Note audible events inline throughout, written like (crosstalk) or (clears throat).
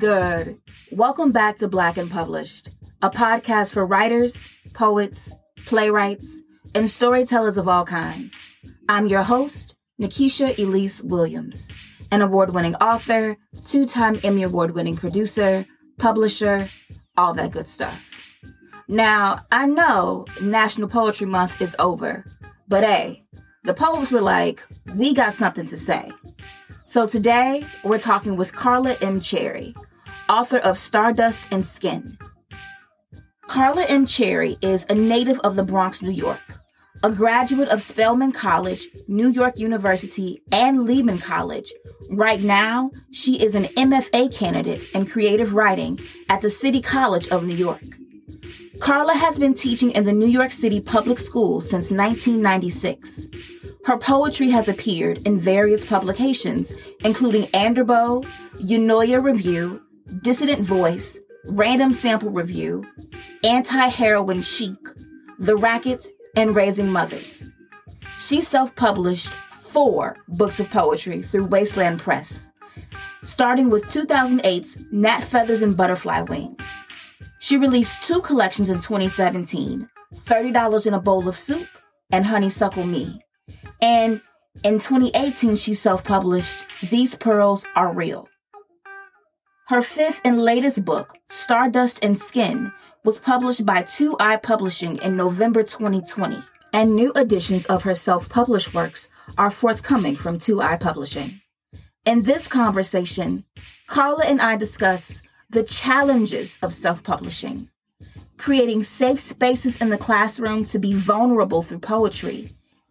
good? Welcome back to Black and Published, a podcast for writers, poets, playwrights, and storytellers of all kinds. I'm your host, Nikisha Elise Williams, an award winning author, two time Emmy Award winning producer, publisher, all that good stuff. Now, I know National Poetry Month is over, but hey, the poets were like, we got something to say. So today, we're talking with Carla M. Cherry, author of Stardust and Skin. Carla M. Cherry is a native of the Bronx, New York, a graduate of Spelman College, New York University, and Lehman College. Right now, she is an MFA candidate in creative writing at the City College of New York. Carla has been teaching in the New York City public schools since 1996. Her poetry has appeared in various publications, including Anderbo, Eunoia Review, Dissident Voice, Random Sample Review, Anti Heroin Chic, The Racket, and Raising Mothers. She self published four books of poetry through Wasteland Press, starting with 2008's Gnat Feathers and Butterfly Wings. She released two collections in 2017 $30 in a Bowl of Soup and Honeysuckle Me. And in 2018, she self published These Pearls Are Real. Her fifth and latest book, Stardust and Skin, was published by 2i Publishing in November 2020, and new editions of her self published works are forthcoming from 2i Publishing. In this conversation, Carla and I discuss the challenges of self publishing, creating safe spaces in the classroom to be vulnerable through poetry,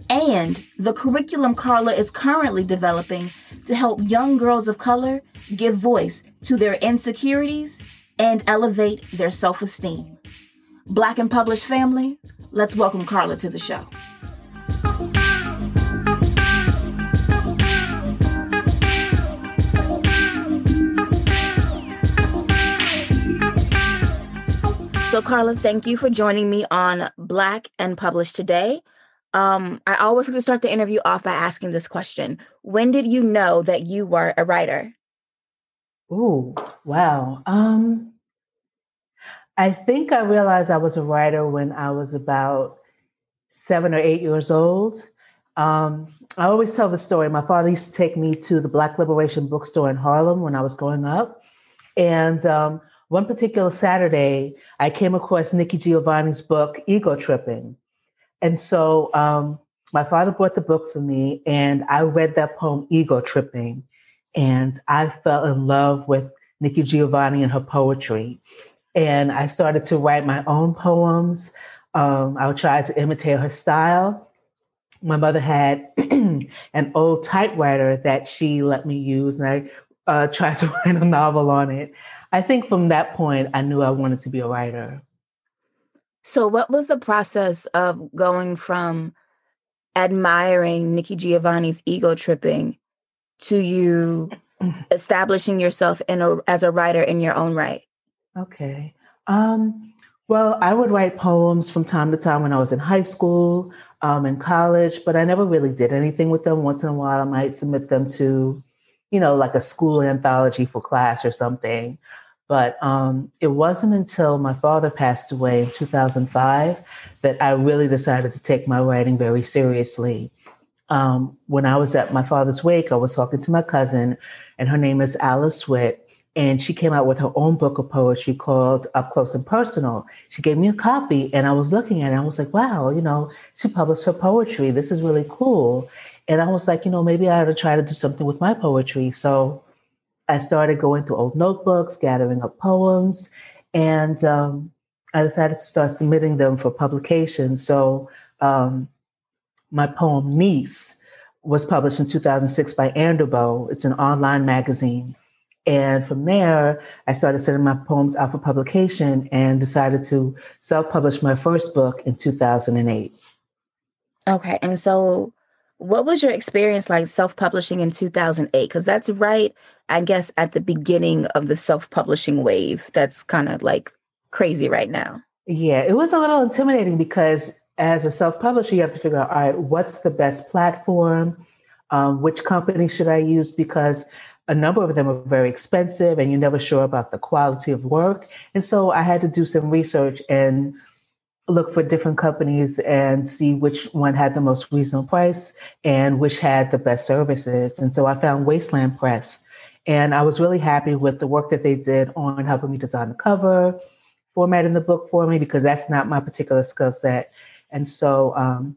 and the curriculum Carla is currently developing to help young girls of color give voice to their insecurities and elevate their self esteem. Black and Published family, let's welcome Carla to the show. So, Carla, thank you for joining me on Black and Published today. Um, I always like to start the interview off by asking this question When did you know that you were a writer? Oh, wow. Um, I think I realized I was a writer when I was about seven or eight years old. Um, I always tell the story. My father used to take me to the Black Liberation Bookstore in Harlem when I was growing up. And um, one particular Saturday, I came across Nikki Giovanni's book, Ego Tripping. And so um, my father bought the book for me, and I read that poem, Ego Tripping, and I fell in love with Nikki Giovanni and her poetry. And I started to write my own poems. Um, I would try to imitate her style. My mother had (clears throat) an old typewriter that she let me use, and I uh, tried to (laughs) write a novel on it. I think from that point, I knew I wanted to be a writer. So, what was the process of going from admiring Nikki Giovanni's ego tripping to you establishing yourself in a, as a writer in your own right? Okay. Um, well, I would write poems from time to time when I was in high school, um, in college, but I never really did anything with them. Once in a while, I might submit them to you know, like a school anthology for class or something. But um, it wasn't until my father passed away in 2005 that I really decided to take my writing very seriously. Um, when I was at my father's wake, I was talking to my cousin, and her name is Alice Witt, and she came out with her own book of poetry called Up Close and Personal. She gave me a copy, and I was looking at it. I was like, wow, you know, she published her poetry. This is really cool. And I was like, you know, maybe I ought to try to do something with my poetry. So I started going through old notebooks, gathering up poems, and um, I decided to start submitting them for publication. So um, my poem Niece was published in 2006 by Anderbo. It's an online magazine. And from there, I started sending my poems out for publication and decided to self publish my first book in 2008. Okay. And so what was your experience like self-publishing in 2008 because that's right i guess at the beginning of the self-publishing wave that's kind of like crazy right now. Yeah it was a little intimidating because as a self-publisher you have to figure out all right what's the best platform? Um, which company should i use? Because a number of them are very expensive and you're never sure about the quality of work. And so I had to do some research and look for different companies and see which one had the most reasonable price and which had the best services. And so I found Wasteland Press. And I was really happy with the work that they did on helping me design the cover, formatting the book for me, because that's not my particular skill set. And so um,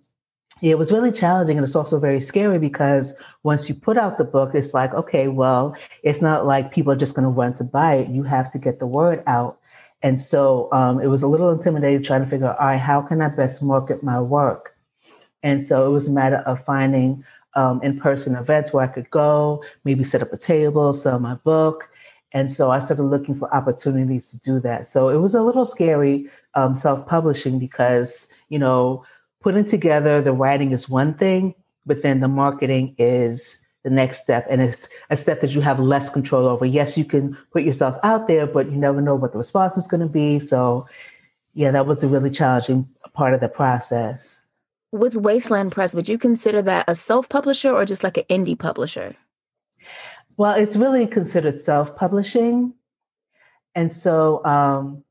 it was really challenging and it's also very scary because once you put out the book it's like okay well it's not like people are just going to run to buy it you have to get the word out and so um, it was a little intimidating trying to figure out all right how can i best market my work and so it was a matter of finding um, in-person events where i could go maybe set up a table sell my book and so I started looking for opportunities to do that. So it was a little scary um, self publishing because, you know, putting together the writing is one thing, but then the marketing is the next step. And it's a step that you have less control over. Yes, you can put yourself out there, but you never know what the response is going to be. So, yeah, that was a really challenging part of the process. With Wasteland Press, would you consider that a self publisher or just like an indie publisher? Well, it's really considered self publishing. And so, um,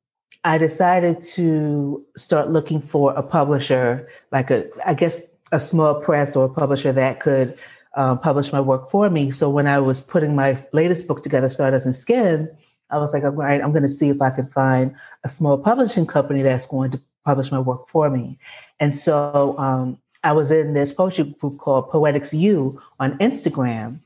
I decided to start looking for a publisher, like a, I guess, a small press or a publisher that could um, publish my work for me. So when I was putting my latest book together, Stardust and Skin, I was like, all right, I'm going to see if I can find a small publishing company that's going to publish my work for me. And so um, I was in this poetry group called Poetics U on Instagram.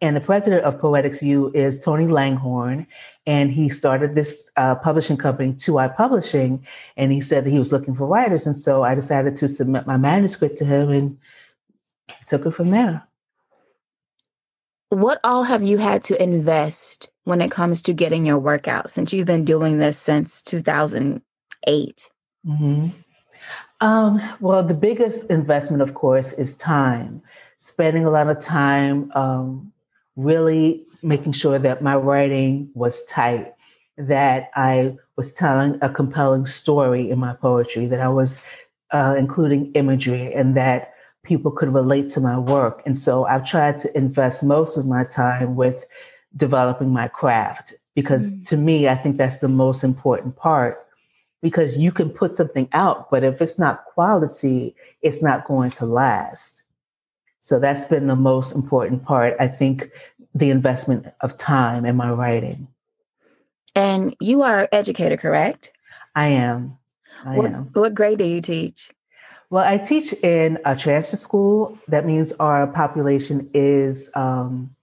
And the president of Poetics U is Tony Langhorn. And he started this uh, publishing company, 2i Publishing. And he said that he was looking for writers. And so I decided to submit my manuscript to him and took it from there. What all have you had to invest when it comes to getting your work out since you've been doing this since 2008? Mm-hmm. Um, well, the biggest investment, of course, is time. Spending a lot of time um, really making sure that my writing was tight, that I was telling a compelling story in my poetry, that I was uh, including imagery, and that people could relate to my work. And so I've tried to invest most of my time with developing my craft because mm. to me, I think that's the most important part because you can put something out, but if it's not quality, it's not going to last. So that's been the most important part. I think the investment of time in my writing. And you are an educator, correct? I am. I what, am. What grade do you teach? Well, I teach in a transfer school. That means our population is um,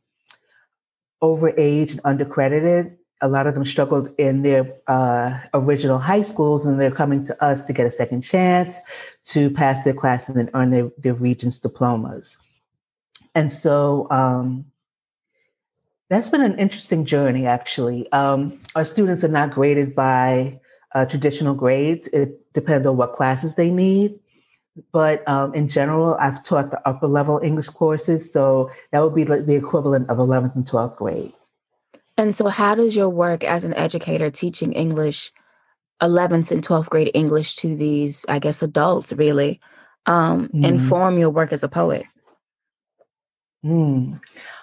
overage and undercredited. A lot of them struggled in their uh, original high schools, and they're coming to us to get a second chance to pass their classes and earn their, their regents diplomas. And so um, that's been an interesting journey, actually. Um, our students are not graded by uh, traditional grades. It depends on what classes they need. But um, in general, I've taught the upper level English courses. So that would be like the equivalent of 11th and 12th grade. And so, how does your work as an educator teaching English, 11th and 12th grade English to these, I guess, adults really, um, mm-hmm. inform your work as a poet? Mm.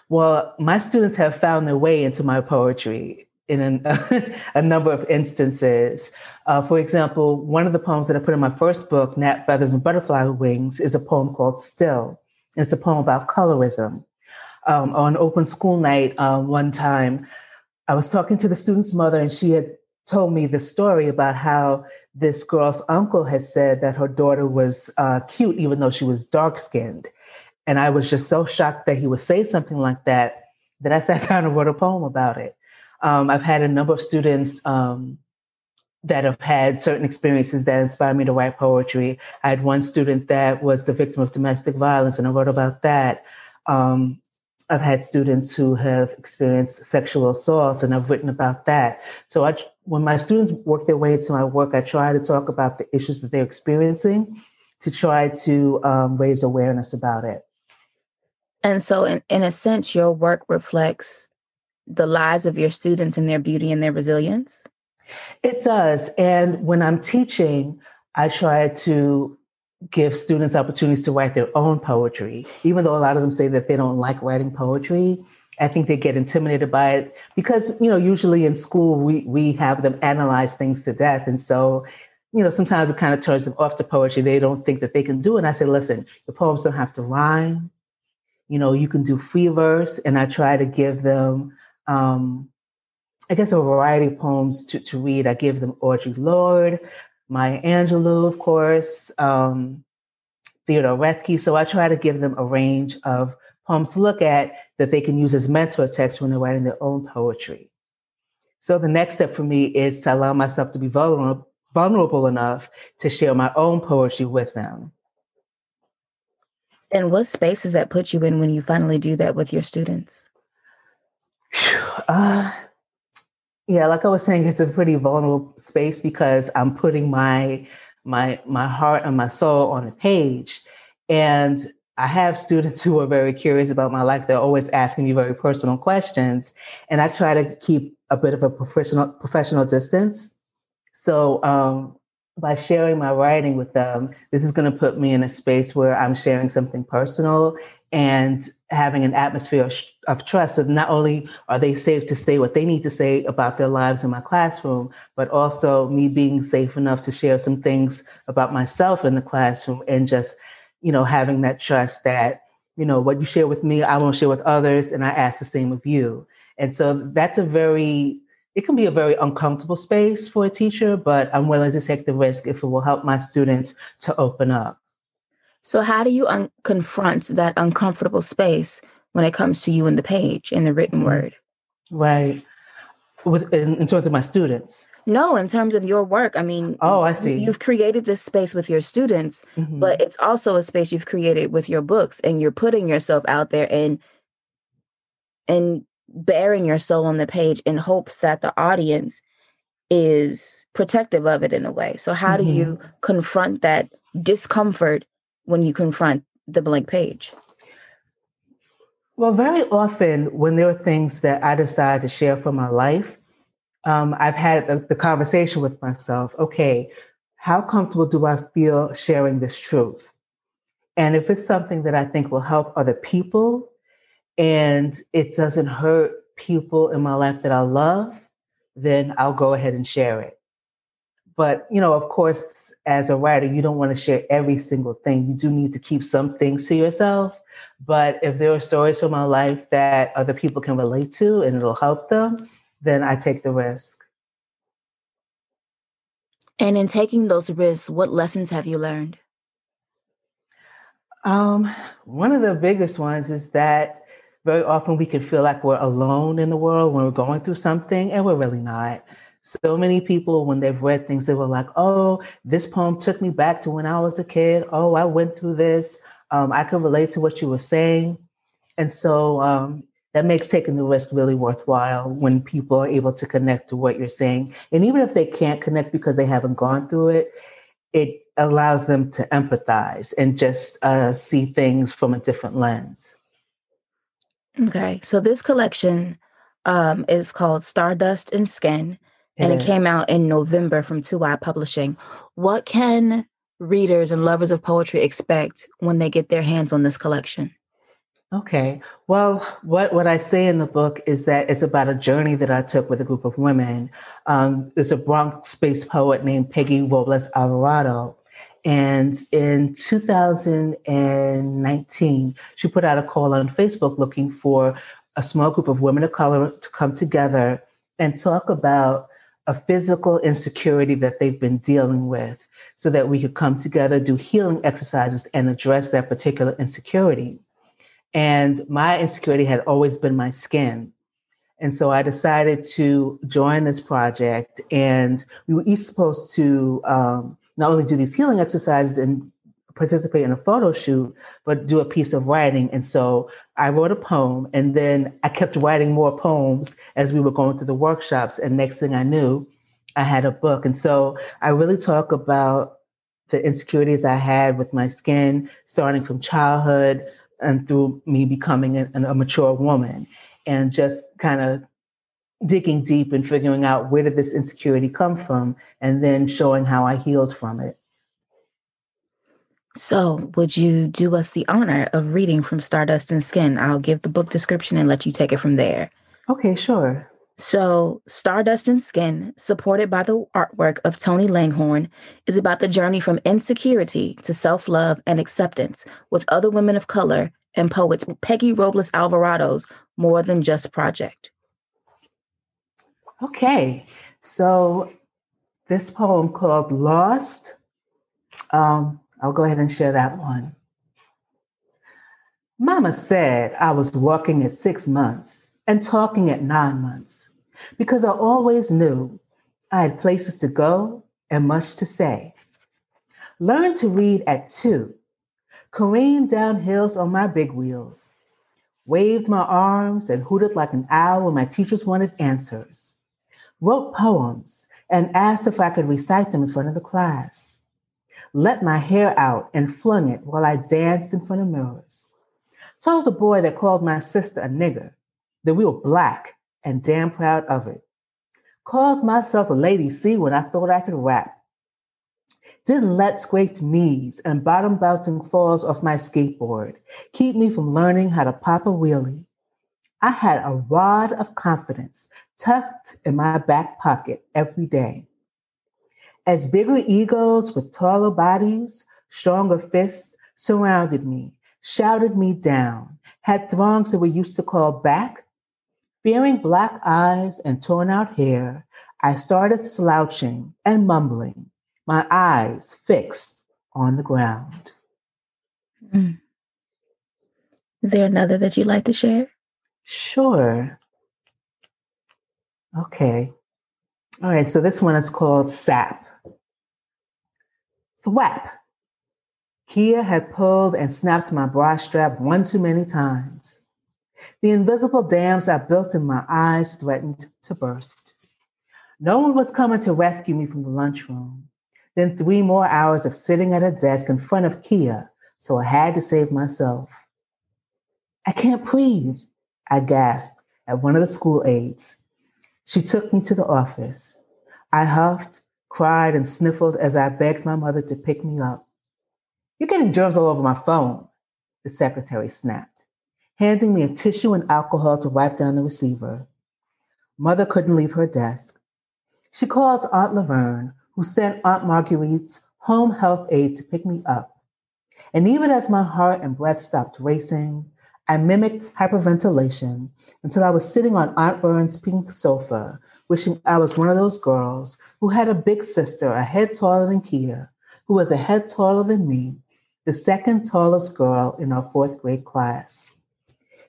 Well, my students have found their way into my poetry in an, (laughs) a number of instances. Uh, for example, one of the poems that I put in my first book, Gnat Feathers and Butterfly Wings, is a poem called Still. It's a poem about colorism. Um, on open school night, um, one time, I was talking to the student's mother, and she had told me the story about how this girl's uncle had said that her daughter was uh, cute, even though she was dark skinned. And I was just so shocked that he would say something like that that I sat (laughs) down and wrote a poem about it. Um, I've had a number of students um, that have had certain experiences that inspired me to write poetry. I had one student that was the victim of domestic violence, and I wrote about that. Um, I've had students who have experienced sexual assault, and I've written about that. So I, when my students work their way into my work, I try to talk about the issues that they're experiencing to try to um, raise awareness about it. And so, in, in a sense, your work reflects the lives of your students and their beauty and their resilience. It does. And when I'm teaching, I try to give students opportunities to write their own poetry. Even though a lot of them say that they don't like writing poetry, I think they get intimidated by it because, you know, usually in school we we have them analyze things to death. And so, you know, sometimes it kind of turns them off to poetry. They don't think that they can do it. And I say, listen, the poems don't have to rhyme. You know, you can do free verse. And I try to give them um, I guess a variety of poems to, to read. I give them Audre Lorde, Maya Angelou, of course, um, Theodore Roethke. So I try to give them a range of poems to look at that they can use as mentor texts when they're writing their own poetry. So the next step for me is to allow myself to be vulnerable, vulnerable enough to share my own poetry with them. And what space does that put you in when you finally do that with your students? Uh, yeah, like I was saying, it's a pretty vulnerable space because I'm putting my my my heart and my soul on a page. And I have students (laughs) who are very curious about my life. They're always asking me very personal questions. And I try to keep a bit of a professional professional distance. So um, by sharing my writing with them, this is going to put me in a space where I'm sharing something personal and having an atmosphere of, of, trust. So not only are they safe to say what they need to say about their lives in my classroom, but also me being safe enough to share some things about myself in the classroom and just, you know, having that trust that, you know, what you share with me, I won't share with others, and I ask the same of you. And so that's a very it can be a very uncomfortable space for a teacher, but I'm willing to take the risk if it will help my students to open up. So, how do you un- confront that uncomfortable space when it comes to you in the page, in the written mm-hmm. word? Right. With, in, in, terms of my students? No, in terms of your work. I mean, oh, I see. You've created this space with your students, mm-hmm. but it's also a space you've created with your books, and you're putting yourself out there and and bearing your soul on the page in hopes that the audience is protective of it in a way. So, how mm-hmm. do you confront that discomfort when you confront the blank page? Well, very often when there are things that I decide to share from my life, um, I've had the, the conversation with myself okay, how comfortable do I feel sharing this truth? And if it's something that I think will help other people, and it doesn't hurt people in my life that I love, then I'll go ahead and share it. But, you know, of course, as a writer, you don't want to share every single thing. You do need to keep some things to yourself. But if there are stories from my life that other people can relate to and it'll help them, then I take the risk. And in taking those risks, what lessons have you learned? Um, one of the biggest ones is that very often we can feel like we're alone in the world when we're going through something, and we're really not. So many people, when they've read things, they were like, oh, this poem took me back to when I was a kid. Oh, I went through this. Um, I could relate to what you were saying. And so um, that makes taking the risk really worthwhile when people are able to connect to what you're saying. And even if they can't connect because they haven't gone through it, it allows them to empathize and just uh, see things from a different lens. Okay. So this collection um, is called Stardust and Skin, and it came out in November from 2i Publishing. What can readers and lovers of poetry expect when they get their hands on this collection? Okay. Well, what, what I say in the book is that it's about a journey that I took with a group of women. Um, there's a Bronx based poet named Peggy Robles Alvarado, and in 2019, she put out a call on Facebook looking for a small group of women of color to come together and talk about a physical insecurity that they've been dealing with so that we could come together, do healing exercises, and address that particular insecurity. And my insecurity had always been my skin. And so I decided to join this project, and we were each supposed to um, not only do these healing exercises and participate in a photo shoot, but do a piece of writing. And so I wrote a poem and then I kept writing more poems as we were going through the workshops. And next thing I knew, I had a book. And so I really talk about the insecurities I had with my skin, starting from childhood and through me becoming a, a mature woman, and just kind of digging deep and figuring out where did this insecurity come from and then showing how I healed from it. So, would you do us the honor of reading from Stardust and Skin? I'll give the book description and let you take it from there. Okay, sure. So, Stardust and Skin, supported by the artwork of Tony Langhorn, is about the journey from insecurity to self love and acceptance with other women of color and poets Peggy Robles Alvarado's More Than Just Project. Okay, so this poem called Lost. Um, I'll go ahead and share that one. Mama said I was walking at six months and talking at nine months because I always knew I had places to go and much to say. Learned to read at two, careened down hills on my big wheels, waved my arms and hooted like an owl when my teachers wanted answers, wrote poems and asked if I could recite them in front of the class, let my hair out and flung it while I danced in front of mirrors, told the boy that called my sister a nigger that we were black and damn proud of it. Called myself a lady C when I thought I could rap. Didn't let scraped knees and bottom bouncing falls off my skateboard keep me from learning how to pop a wheelie. I had a wad of confidence tucked in my back pocket every day. As bigger egos with taller bodies, stronger fists surrounded me, shouted me down, had throngs that we used to call back, Fearing black eyes and torn out hair, I started slouching and mumbling, my eyes fixed on the ground. Mm. Is there another that you'd like to share? Sure. Okay. All right, so this one is called SAP. Thwap. Kia had pulled and snapped my bra strap one too many times. The invisible dams I built in my eyes threatened to burst. No one was coming to rescue me from the lunchroom. Then three more hours of sitting at a desk in front of Kia, so I had to save myself. I can't breathe, I gasped at one of the school aides. She took me to the office. I huffed, cried, and sniffled as I begged my mother to pick me up. You're getting germs all over my phone, the secretary snapped handing me a tissue and alcohol to wipe down the receiver. Mother couldn't leave her desk. She called Aunt Laverne, who sent Aunt Marguerite's home health aide to pick me up. And even as my heart and breath stopped racing, I mimicked hyperventilation until I was sitting on Aunt Verne's pink sofa, wishing I was one of those girls who had a big sister a head taller than Kia, who was a head taller than me, the second tallest girl in our fourth grade class.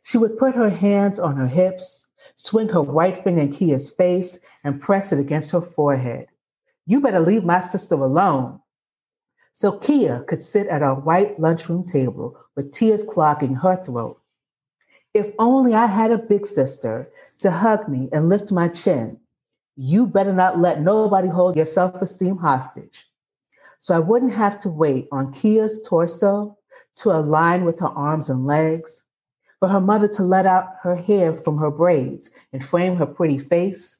She would put her hands on her hips, swing her right finger in Kia's face, and press it against her forehead. You better leave my sister alone. So Kia could sit at our white lunchroom table with tears clogging her throat. If only I had a big sister to hug me and lift my chin. You better not let nobody hold your self esteem hostage. So I wouldn't have to wait on Kia's torso to align with her arms and legs, for her mother to let out her hair from her braids and frame her pretty face,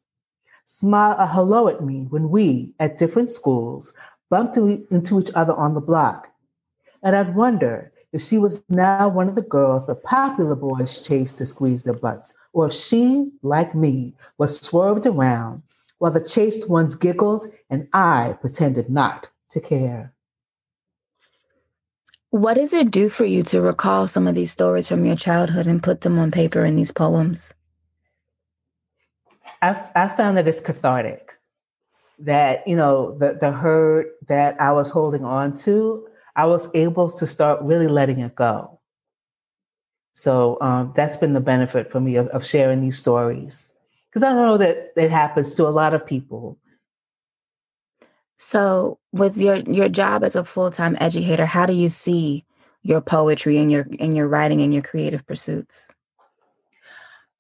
smile a hello at me when we, at different schools, bumped into each other on the block. And I'd wonder if she was now one of the girls the popular boys chased to squeeze their butts, or if she, like me, was swerved around while the chased ones giggled and I pretended not to care. What does it do for you to recall some of these stories from your childhood and put them on paper in these poems? I, I found that it's cathartic. That, you know, the, the hurt that I was holding on to, I was able to start really letting it go. So um, that's been the benefit for me of, of sharing these stories. Because I know that it happens to a lot of people so, with your your job as a full time educator, how do you see your poetry and your and your writing and your creative pursuits?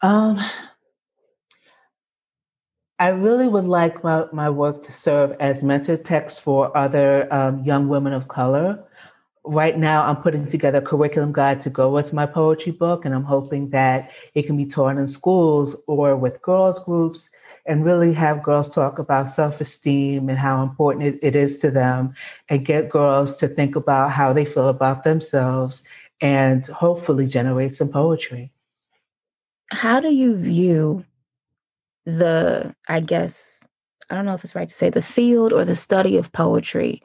Um, I really would like my, my work to serve as mentor text for other um, young women of color right now I'm putting together a curriculum guide to go with my poetry book, and I'm hoping that it can be taught in schools or with girls groups and really have girls talk about self-esteem and how important it is to them and get girls to think about how they feel about themselves and hopefully generate some poetry. How do you view the, I guess, I don't know if it's right to say the field or the study of poetry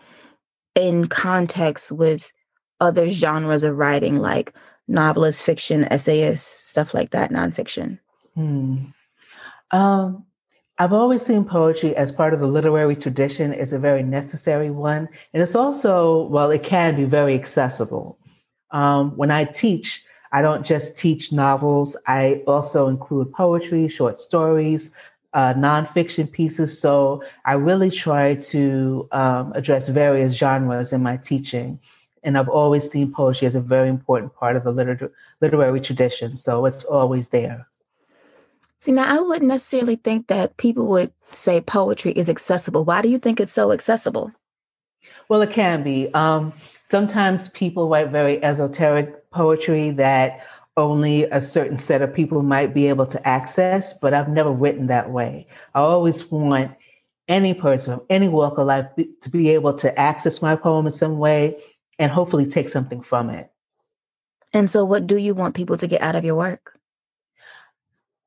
in context with other genres of writing like novelist, fiction, essayist, stuff like that, nonfiction? Hmm. Um, I've always seen poetry as part of the literary tradition as a very necessary one. And it's also, well, it can be very accessible. Um, when I teach, I don't just teach novels, I also include poetry, short stories, uh, nonfiction pieces. So I really try to um, address various genres in my teaching. And I've always seen poetry as a very important part of the liter- literary tradition. So it's always there. See, now I wouldn't necessarily think that people would say poetry is accessible. Why do you think it's so accessible? Well, it can be. Um, sometimes people write very esoteric poetry that only a certain set of people might be able to access, but I've never written that way. I always want any person from any walk of life to be able to access my poem in some way and hopefully take something from it. And so, what do you want people to get out of your work?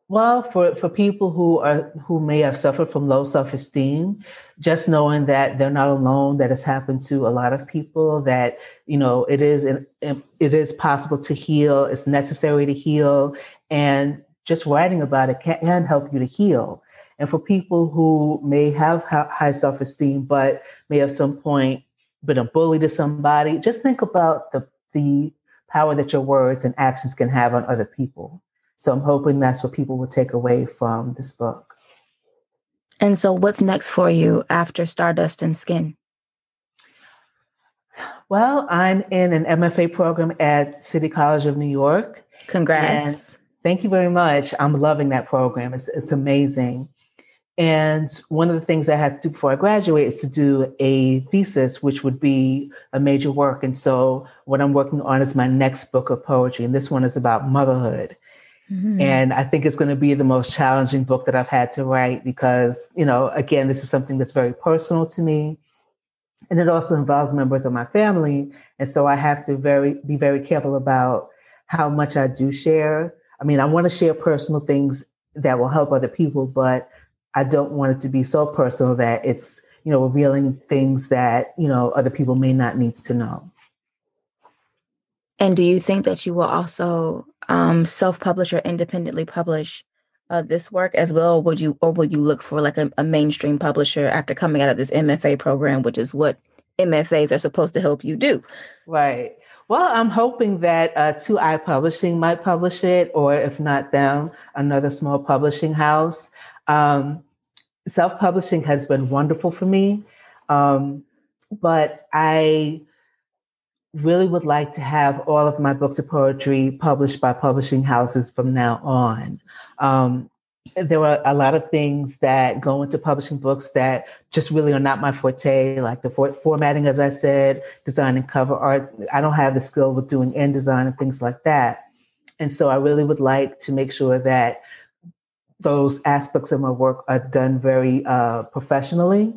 Well, for, for people who are who may have suffered from low self-esteem, just knowing that they're not alone, that has happened to a lot of people, that you know it is um, it is possible to heal, it's necessary to heal, and just writing about it can help you to heal. And for people who may have high self-esteem but may have some point been a bully to somebody, just think about the the power that your words and actions can have on other people. So I'm hoping that's what people will take away from this book. And so, what's next for you after Stardust and Skin? Well, I'm in an MFA program at City College of New York. Congrats. Thank you very much. I'm loving that program. It's, it's amazing. And one of the things I have to do before I graduate is to do a thesis, which would be a major work. And so, what I'm working on is my next book of poetry. And this one is about motherhood. Mm-hmm. And I think it's going to be the most challenging book that I've had to write because, you know, again, this is something that's very personal to me. And it also involves members of my family. And so I have to very be very careful about how much I do share. I mean, I want to share personal things that will help other people, but I don't want it to be so personal that it's, you know, revealing things that, you know, other people may not need to know. And do you think that you will also um, self-publish or independently publish uh, this work as well, would you, or would you look for like a, a, mainstream publisher after coming out of this MFA program, which is what MFAs are supposed to help you do? Right. Well, I'm hoping that uh, 2i Publishing might publish it, or if not them, another small publishing house. Um, self-publishing has been wonderful for me, um, but I really would like to have all of my books of poetry published by publishing houses from now on. Um, there are a lot of things that go into publishing books that just really are not my forte, like the for- formatting, as I said, design and cover art. I don't have the skill with doing end design and things like that. And so I really would like to make sure that those aspects of my work are done very uh, professionally.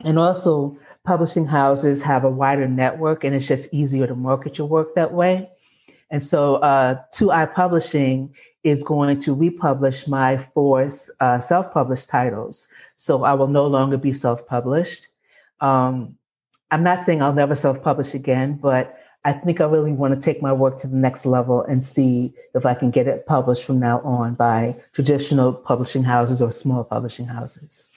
And also, publishing houses have a wider network and it's just easier to market your work that way. And so uh, 2i Publishing is going to republish my four uh, self-published titles. So I will no longer be self-published. Um, I'm not saying I'll never self-publish again, but I think I really want to take my work to the next level and see if I can get it published from now on by traditional publishing houses or small publishing houses.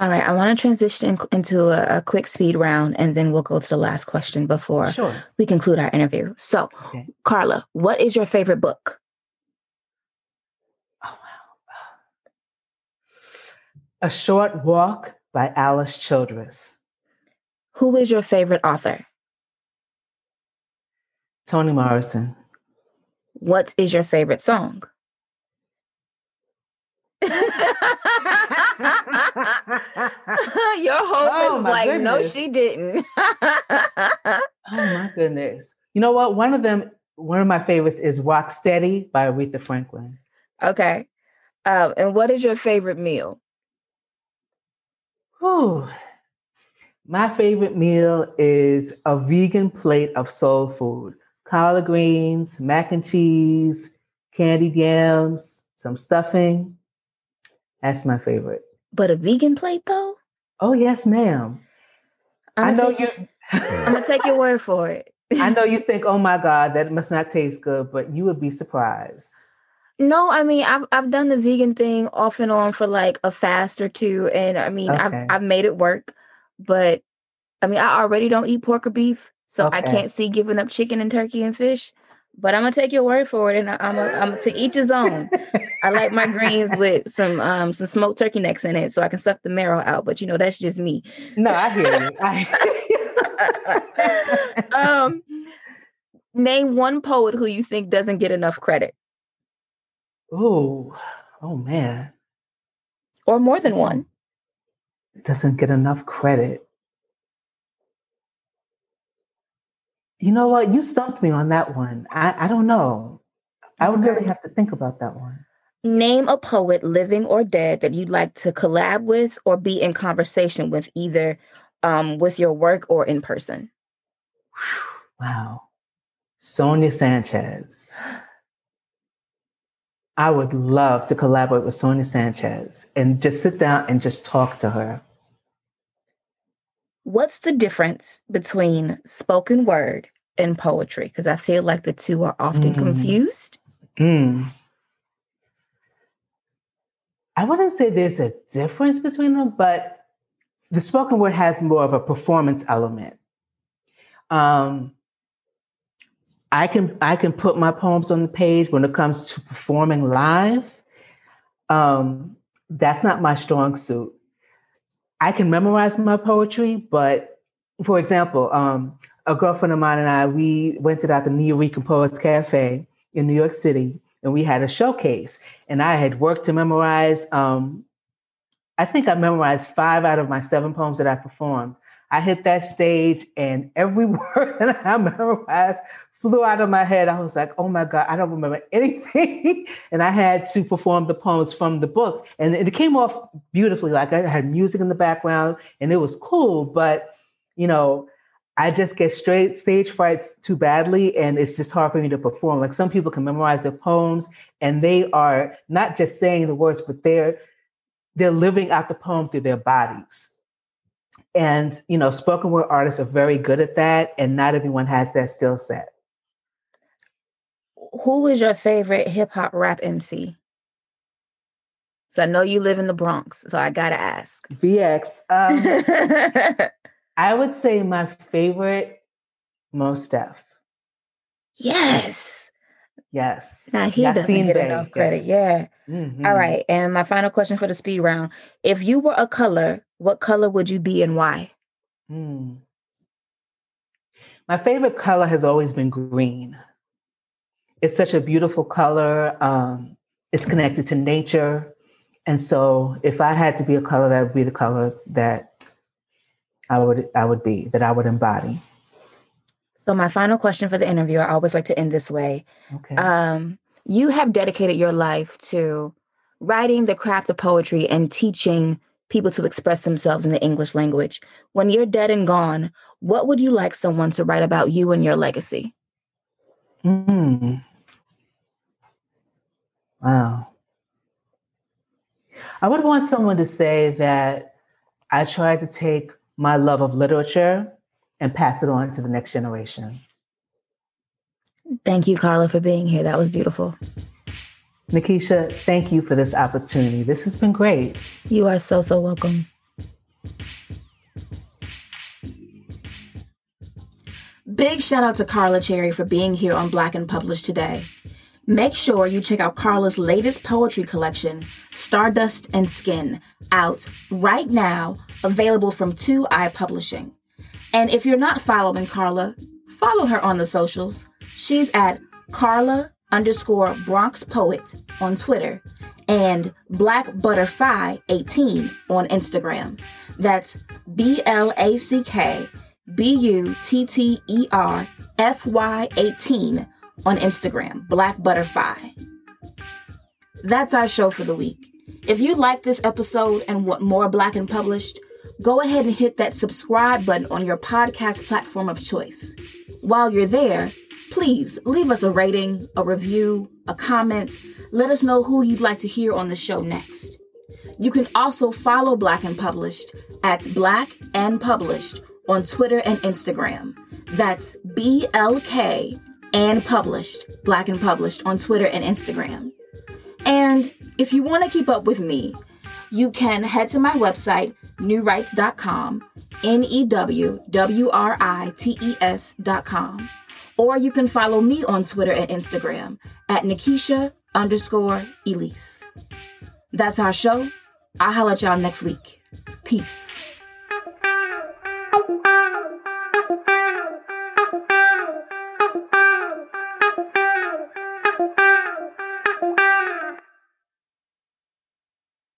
All right, I want to transition in, into a, a, quick speed round and then we'll go to the last question before sure. we conclude our interview. So, okay. Carla, what is your favorite book? Oh, wow. A Short Walk by Alice Childress. Who is your favorite author? Toni Morrison. What is your favorite song? (laughs) hope oh, is like, goodness. no, she didn't. oh my goodness. You know what? One of them, one of my favorites is Rock Steady by Aretha Franklin. Okay. Um, and what is your favorite meal? Whew. My favorite meal is a vegan plate of soul food collard greens, mac and cheese, candied yams, some stuffing. That's my favorite. But a vegan plate, though? Oh, yes, ma'am. i know you. I'm to take your (laughs) word for it. I know you (laughs) think, oh my God, that must not taste good, but you would be surprised. No, I mean I've I've done the vegan thing off and on for like a fast or two, and I mean okay. I've I've made it work, but I mean I already don't eat pork or beef, so okay. I can't see giving up chicken and turkey and fish. But I'm gonna take your word for it, and I'm a, I'm to each his own. (laughs) I like my greens with some um some smoked turkey necks in it, so I can suck the marrow out. But you know that's just me. No, I hear you. I (laughs) um, name one poet who you think doesn't get enough credit. Oh, oh man. Or more than one. Doesn't get enough credit. You know what? You stumped me on that one. I, I don't know. I would really have to think about that one. Name a poet, living or dead, that you'd like to collab with or be in conversation with, either um, with your work or in person. Wow. Sonia Sanchez. I would love to collaborate with Sonia Sanchez and just sit down and just talk to her. What's the difference between spoken word and poetry? Because I feel like the two are often mm. confused. Mm. I wouldn't say there's a difference between them, but the spoken word has more of a performance element. Um, I can I can put my poems on the page when it comes to performing live. Um, that's not my strong suit. I can memorize my poetry, but for example, um, a girlfriend of mine and I we went to the Nuyorican Poets Cafe in New York City, and we had a showcase. And I had worked to memorize. Um, I think I memorized five out of my seven poems that I performed. I hit that stage, and every (laughs) word that I memorized flew out of my head. I was like, oh my God, I don't remember anything. (laughs) and I had to perform the poems from the book. And it came off beautifully. Like I had music in the background and it was cool. But, you know, I just get straight stage frights too badly. And it's just hard for me to perform. Like some people can memorize their poems and they are not just saying the words, but they're they're living out the poem through their bodies. And you know, spoken word artists are very good at that, and not everyone has that skill set who is your favorite hip hop rap MC? So I know you live in the Bronx, so I gotta ask. BX. Um, (laughs) I would say my favorite, Mos Def. Yes. Yes. Now he doesn't get Bey, enough credit. Yes. Yeah. Mm-hmm. All right. And my final question for the speed round: If you were a color, what color would you be and why? Mm. My favorite color has always been green it's such a beautiful color. Um, it's connected to nature. And so if I had to be a color, that would be the color that I would I would be, that I would embody. So my final question for the interview, I always like to end this way. Okay. Um, you have dedicated your life to writing the craft of poetry and teaching people to express themselves in the English language. When you're dead and gone, what would you like someone to write about you and your legacy? Mm. Wow. I would want someone to say that I tried to take my love of literature and pass it on to the next generation. Thank you, Carla, for being here. That was beautiful. Nikisha, thank you for this opportunity. This has been great. You are so, so welcome. Big shout out to Carla Cherry for being here on Black and Published today. Make sure you check out Carla's latest poetry collection, Stardust and Skin, out right now, available from 2i Publishing. And if you're not following Carla, follow her on the socials. She's at Carla underscore Bronx Poet on Twitter and Black Butterfly 18 on Instagram. That's B L A C K B U T T E R F Y 18 on Instagram, Black Butterfly. That's our show for the week. If you like this episode and want more Black and Published, go ahead and hit that subscribe button on your podcast platform of choice. While you're there, please leave us a rating, a review, a comment. Let us know who you'd like to hear on the show next. You can also follow Black and Published at Black and Published on Twitter and Instagram. That's BLK and Published, Black and Published on Twitter and Instagram. And if you want to keep up with me, you can head to my website, newwrites.com, N E W W R I T E S.com. Or you can follow me on Twitter and Instagram at Nikisha underscore Elise. That's our show. I'll holler at y'all next week. Peace.